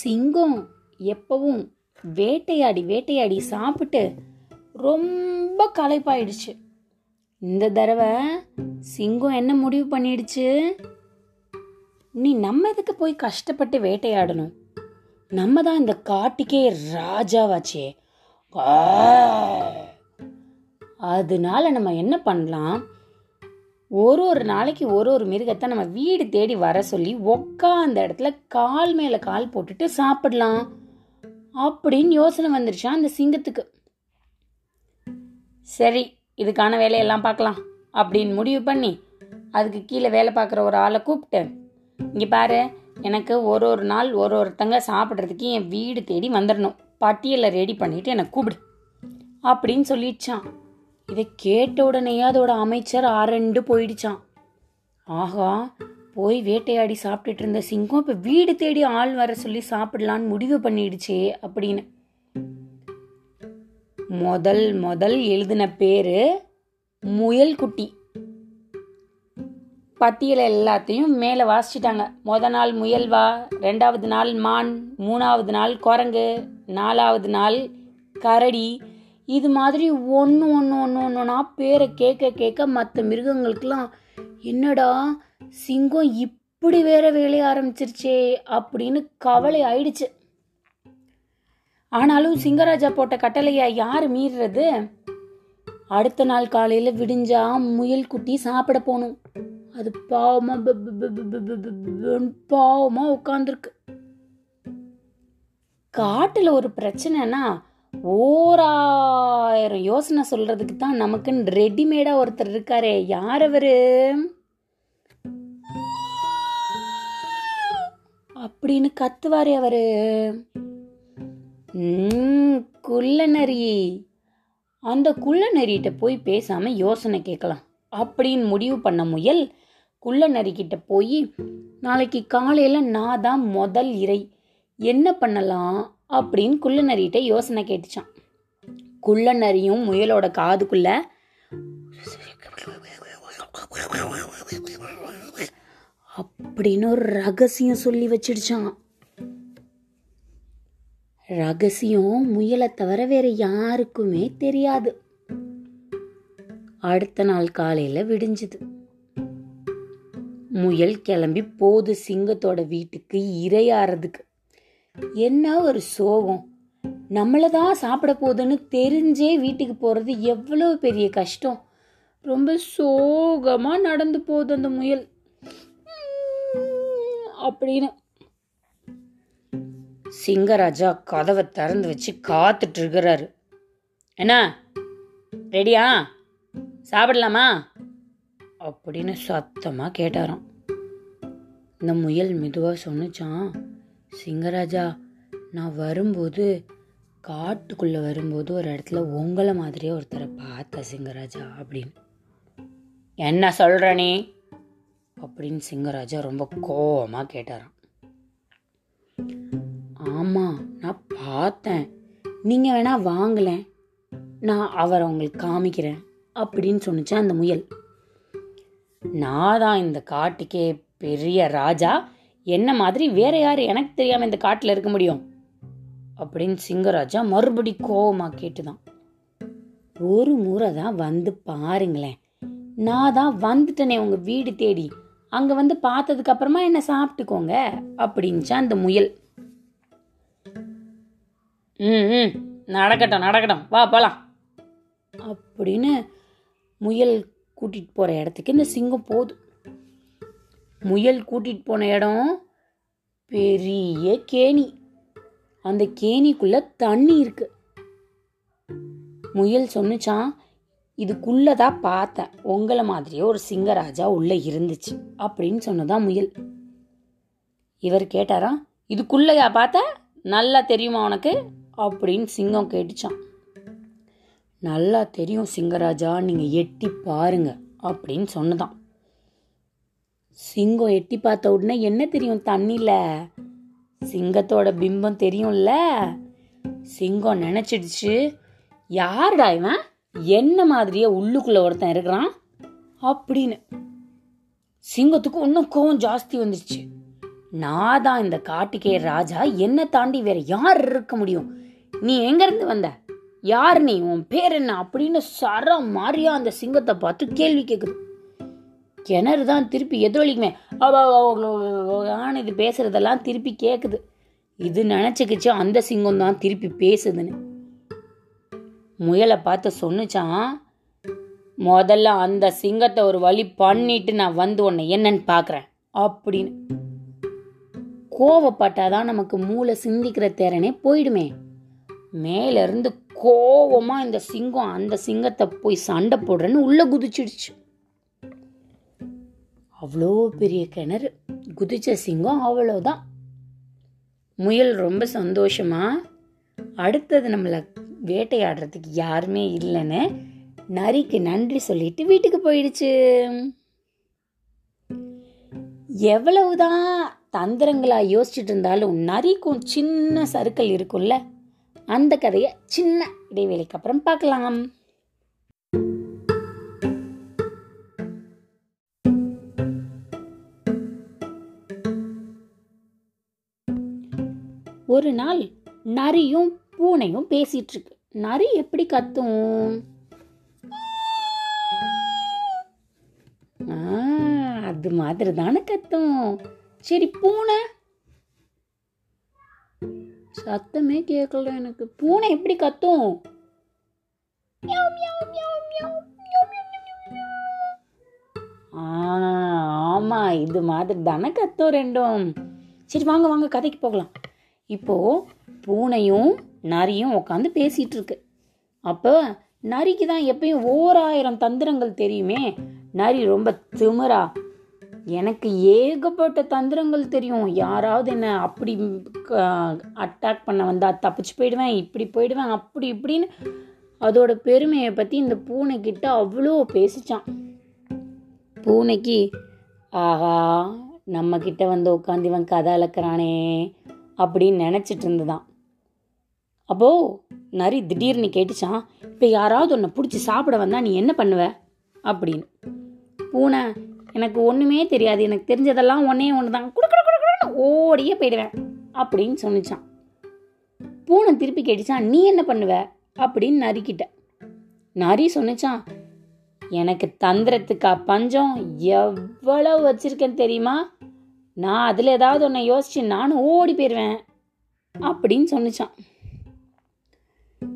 சிங்கம் எப்பவும் வேட்டையாடி வேட்டையாடி சாப்பிட்டு ரொம்ப களைப்பாயிடுச்சு. இந்த தடவை சிங்கம் என்ன முடிவு பண்ணிடுச்சு? நீ நம்ம எதுக்கு போய் கஷ்டப்பட்டு வேட்டையாடணும்? நம்ம தான் இந்த காட்டுக்கே ராஜாவாச்சே. அதனால நம்ம என்ன பண்ணலாம்? ஒரு ஒரு நாளைக்கு ஒரு ஒரு மிருகத்தை நம்ம வீடு தேடி வர சொல்லி உக்காந்த இடத்துல கால் மேல கால் போட்டுட்டு சாப்பிடலாம் அப்படின்னு யோசனை வந்துருச்சா அந்த சிங்கத்துக்கு. சரி இதுக்கான வேலையெல்லாம் பார்க்கலாம் அப்படின்னு முடிவு பண்ணி அதுக்கு கீழே வேலை பார்க்குற ஒரு ஆளை கூப்பிட்டு இங்கே பாரு எனக்கு ஒரு ஒரு நாள் ஒரு ஒருத்தங்க சாப்பிட்றதுக்கு என் வீடு தேடி வந்துடணும் பட்டியலை ரெடி பண்ணிட்டு என்னை கூப்பிடு அப்படின்னு சொல்லிடுச்சான் இதை கேட்ட உடனேயே அதோட அமைச்சர் அரண்டு போயிடுச்சான் ஆஹா போய் வேட்டையாடி சாப்பிட்டுட்டு இருந்த சிங்கம் இப்போ வீடு தேடி ஆள் வர சொல்லி சாப்பிடலான்னு முடிவு பண்ணிடுச்சே அப்படின்னு. முதல் முதல் எழுதின பேரு முயல் குட்டி பட்டியலை எல்லாத்தையும் மேலே வாசிச்சிட்டாங்க. முத நாள் முயல்வா ரெண்டாவது நாள் மான் மூணாவது நாள் குரங்கு நாலாவது நாள் கரடி இது மாதிரி ஒன்று ஒன்று ஒன்று ஒன்றுனா பேரை கேட்க கேட்க மற்ற மிருகங்களுக்கெல்லாம் என்னடா சிங்கம் இப்படி வேற வேலைய ஆரம்பிச்சிருச்சே அப்படின்னு கவலை ஆயிடுச்சு. ஆனாலும் சிங்கராஜா போட்ட கட்டளையா யார் மீறுறது? அடுத்த நாள் காலையில விடிஞ்சா முயல் குட்டி சாப்பிட போகணும். அது பாவமா பாவமா உட்காந்துருக்கு காட்டுல ஒரு பிரச்சனைனா ஓராயிரம் யோசனை சொல்றதுக்கு தான் நமக்குன்னு ரெடிமேடா ஒருத்தர் இருக்காரே. யார் அவரு? அப்படின்னு கத்துவாரே அவரு. குள்ளநரி அந்த குள்ளநரிகிட்ட போய் பேசாம யோசனை கேட்கலாம். அப்படின்னு முடிவு பண்ண முயல் குள்ளநரிக்கிட்ட போய் நாளைக்கு காலையில் நான் தான் முதல் இறை. என்ன பண்ணலாம்? அப்படின்னு குள்ளநரிகிட்ட யோசனை கேட்டுச்சான். குள்ளநரியும் முயலோட காதுக்குள்ள அப்படின்னு ஒரு ரகசியம் சொல்லி வச்சிடுச்சான். ரகசியம் முயலை தவிர வேற யாருக்குமே தெரியாது. அடுத்த நாள் காலையில விடிஞ்சுது. முயல் கிளம்பி போது சிங்கத்தோட வீட்டுக்கு இரையாறதுக்கு. என்ன ஒரு சோகம்? நம்மளை தான் சாப்பிட போகுதுன்னு தெரிஞ்சே வீட்டுக்கு போகிறது எவ்வளவு பெரிய கஷ்டம்? ரொம்ப சோகமாக நடந்து போகுது அந்த முயல். அப்படின்னு. சிங்கராஜா கதவை திறந்து வச்சு காத்துட்டு இருக்கிறாரு. என்ன? ரெடியா? சாப்பிடலாமா? அப்படின்னு சத்தமாக கேட்டாராம். இந்த முயல் மெதுவாக சொன்னுச்சான் சிங்கராஜா நான் வரும்போது காட்டுக்குள்ளே வரும்போது ஒரு இடத்துல உங்களை மாதிரியே ஒருத்தரை பார்த்தேன் சிங்கராஜா அப்படின்னு. என்ன சொல்கிற நீ? அப்படின்னு சிங்கராஜா ரொம்ப கோபமாக கேட்டாராம். ஆமாம் நான் பார்த்தேன். நீங்கள் வேணா வாங்கலேன் நான் அவரை உங்களுக்கு காமிக்கிறேன் அப்படின்னு சொன்னுச்சு அந்த முயல். நான் தான் இந்த காட்டுக்கே பெரிய ராஜா. என்ன மாதிரி வேற யாரு எனக்கு தெரியாம இந்த காட்டில் இருக்க முடியும்? அப்படின்னு சிங்கராஜா மறுபடி கோவமா கேட்டுதான். ஒரு முறை தான் வந்து பாருங்களேன். நான் தான் வந்துட்டேனே உங்க வீடு தேடி. அங்க வந்து பார்த்ததுக்கு அப்புறமா என்ன சாப்பிட்டுக்கோங்க அப்படின்ச்சா அந்த முயல். ம் ம் நடக்கட்டும் நடக்கட்டும். வா போலாம். அப்படின்னு முயல் கூட்டிட்டு போற இடத்துக்கு இந்த சிங்கம் போதும் முயல் கூட்டிட்டு போன இடம் பெரிய கேணி. அந்த கேணிக்குள்ள தண்ணி இருக்கு. முயல் சொன்னுச்சான் இதுக்குள்ளதான் பார்த்தேன். உங்களை மாதிரியே ஒரு சிங்கராஜா உள்ள இருந்துச்சு. அப்படின்னு சொன்னதான் முயல். இவர் கேட்டாரா இதுக்குள்ளயா பார்த்த நல்லா தெரியுமா உனக்கு? அப்படின்னு சிங்கம் கேட்டுச்சான் நல்லா தெரியும் சிங்கராஜா நீங்க எட்டி பாருங்க. அப்படின்னு சொன்னதான் சிங்கம் எட்டி பார்த்த உடனே என்ன தெரியும் தண்ணியில் சிங்கத்தோட பிம்பம் தெரியும்ல? சிங்கம் நினச்சிடுச்சு யாருடா இவன்? என்ன மாதிரியே உள்ளுக்குள்ள ஒருத்தன் இருக்கிறான்? அப்படின்னு. சிங்கத்துக்கு இன்னும் கோவம் ஜாஸ்தி வந்துருச்சு. நான் தான் இந்த காட்டுக்கே ராஜா. என்ன தாண்டி வேற யார் இருக்க முடியும்? நீ எங்கேருந்து வந்த? யார் நீ? உன் பேர் என்ன? அப்படின்னு சர மாதிரியா அந்த சிங்கத்தை பார்த்து கேள்வி கேட்குது கிணறு தான் திருப்பி எதிரொலிக்குமே. அவ இது பேசுறதெல்லாம் திருப்பி கேட்குது இது நினச்சிக்கிச்சு அந்த சிங்கம் தான் திருப்பி பேசுதுன்னு. முயலை பார்த்து சொன்னுச்சான் முதல்ல அந்த சிங்கத்தை ஒரு வழி பண்ணிட்டு நான் வந்து உன்னை என்னன்னு பார்க்குறேன் அப்படின்னு. கோவப்பட்டாதான் நமக்கு மூளை சிந்திக்கிற திறனே போயிடுமே. மேலேருந்து கோவமாக இந்த சிங்கம் அந்த சிங்கத்தை போய் சண்டை போடுறேன்னு உள்ளே குதிச்சிடுச்சு. அவ்வளோ பெரிய கிணறு குதிச்ச சிங்கம் அவ்வளோதான். முயல் ரொம்ப சந்தோஷமா அடுத்தது நம்மளை வேட்டையாடுறதுக்கு யாருமே இல்லைன்னு நரிக்கு நன்றி சொல்லிட்டு வீட்டுக்கு போயிடுச்சு. எவ்வளவுதான் தந்திரங்களாக யோசிச்சுட்டு இருந்தாலும் நரிக்கும் சின்ன சருக்கள் இருக்கும்ல அந்த கதையை சின்ன இடைவேளைக்கு அப்புறம் பார்க்கலாம். ஒரு நாள் நரியும் பூனையும் பேசிட்டு இருக்கு நரி எப்படி கத்தும்? ஆ, அது மாதிரி தானே கத்தும். சரி பூனை? சத்தமே கேட்கல எனக்கு. பூனை எப்படி கத்தும்? ஆ, ஆமா இது மாதிரி தானே கத்தும் ரெண்டும். சரி வாங்க வாங்க கதைக்கு போகலாம். இப்போ பூனையும் நரியும் உட்காந்து பேசிட்டு இருக்கு அப்போ நரிக்கு தான் எப்பயும் ஓராயிரம் தந்திரங்கள் தெரியுமே. நரி ரொம்ப திமிரா. எனக்கு ஏகப்பட்ட தந்திரங்கள் தெரியும். யாராவது என்ன அப்படி அட்டாக் பண்ண வந்தா தப்பிச்சு போயிடுவேன் இப்படி போயிடுவேன் அப்படி இப்படின்னு அதோட பெருமையை பற்றி இந்த பூனைக்கிட்ட அவ்வளோ பேசிச்சான். பூனைக்கு ஆஹா நம்ம கிட்ட வந்து உட்காந்து இவன் கதை அளக்குறானே அப்படின்னு நினச்சிட்டு இருந்துதான். அப்போ நரி திடீர்னு கேட்டுச்சான் இப்போ யாராவது உன்னை பிடிச்சி சாப்பிட வந்தால் நீ என்ன பண்ணுவ? அப்படின்னு. பூனை எனக்கு ஒன்றுமே தெரியாது. எனக்கு தெரிஞ்சதெல்லாம் ஒன்றே ஒன்று தான் குடு குடு ஓடியே போயிடுவேன். அப்படின்னு சொன்னிச்சான் பூனை திருப்பி கேட்டுச்சான் நீ என்ன பண்ணுவ? அப்படின்னு நரிக்கிட்ட நரி சொன்னிச்சான் எனக்கு தந்திரத்துக்கா பஞ்சம் எவ்வளவு வச்சிருக்கேன்னு தெரியுமா? நான் அதில் ஏதாவது ஒன்று யோசிச்சு நானும் ஓடி போயிடுவேன் அப்படின்னு சொன்னிச்சான்.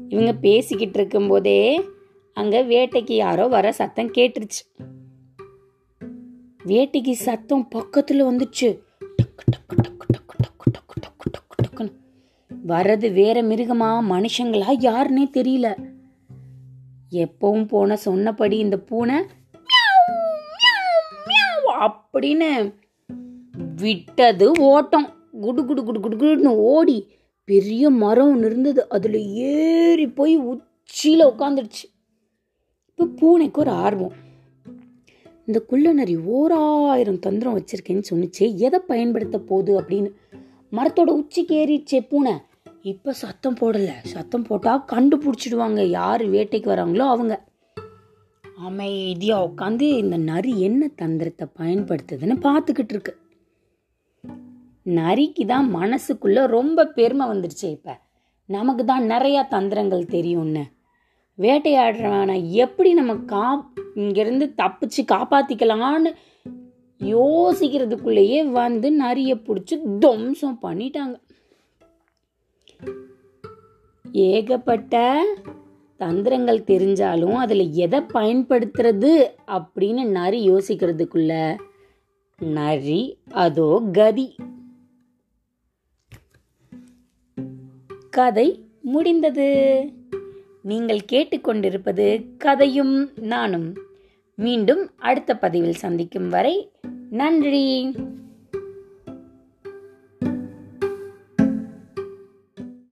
இவங்க பேசிக்கிட்டு இருக்கும்போதே அங்கே வேட்டைக்கு யாரோ வர சத்தம் கேட்டுருச்சு. வேட்டைக்கு சத்தம் பக்கத்தில் வந்துச்சு. டக்கு டக்கு டக்கு டக்கு டக்கு டக்கு டக்கு டக்கு டக்குன்னு. வர்றது வேற மிருகமா மனுஷங்களா யாருன்னே தெரியல. எப்பவும் போன சொன்னபடி இந்த பூனை அப்படின்னு விட்டது ஓட்டம். குடு குடு குடு குடு குடுன்னு ஓடி பெரிய மரம் ஒன்று இருந்தது. அதில் ஏறி போய் உச்சியில் உட்காந்துடுச்சு இப்போ பூனைக்கு ஒரு ஆர்வம். இந்த குள்ளநரி ஓராயிரம் தந்திரம் வச்சிருக்கேன்னு சொன்னிச்சே. எதை பயன்படுத்த போகுது அப்படின்னு. மரத்தோட உச்சிக்கு ஏறிடுச்சே பூனை. இப்போ சத்தம் போடலை. சத்தம் போட்டால் கண்டுபிடிச்சிடுவாங்க. யார் வேட்டைக்கு வராங்களோ அவங்க. அமைதியாக உட்காந்து இந்த நரி என்ன தந்திரத்தை பயன்படுத்துதுன்னு பார்த்துக்கிட்டு இருக்கு. நரிக்கு தான் மனசுக்குள்ளே ரொம்ப பெருமை வந்துடுச்சு இப்போ. நமக்கு தான் நிறையா தந்திரங்கள் தெரியும்னு. வேட்டையாடுறவனை எப்படி நம்ம கா இங்கேருந்து தப்பிச்சு காப்பாற்றிக்கலான்னு யோசிக்கிறதுக்குள்ளேயே வந்து நரியை பிடிச்சி துவம்சம் பண்ணிட்டாங்க. ஏகப்பட்ட தந்திரங்கள் தெரிஞ்சாலும் அதில் எதை பயன்படுத்துறது அப்படின்னு நரி யோசிக்கிறதுக்குள்ள நரி அதோ கதி. கதை முடிந்தது. நீங்கள் கேட்டுக்கொண்டிருப்பது கதையும் நானும். மீண்டும் அடுத்த பதிவில் சந்திக்கும் வரை நன்றி.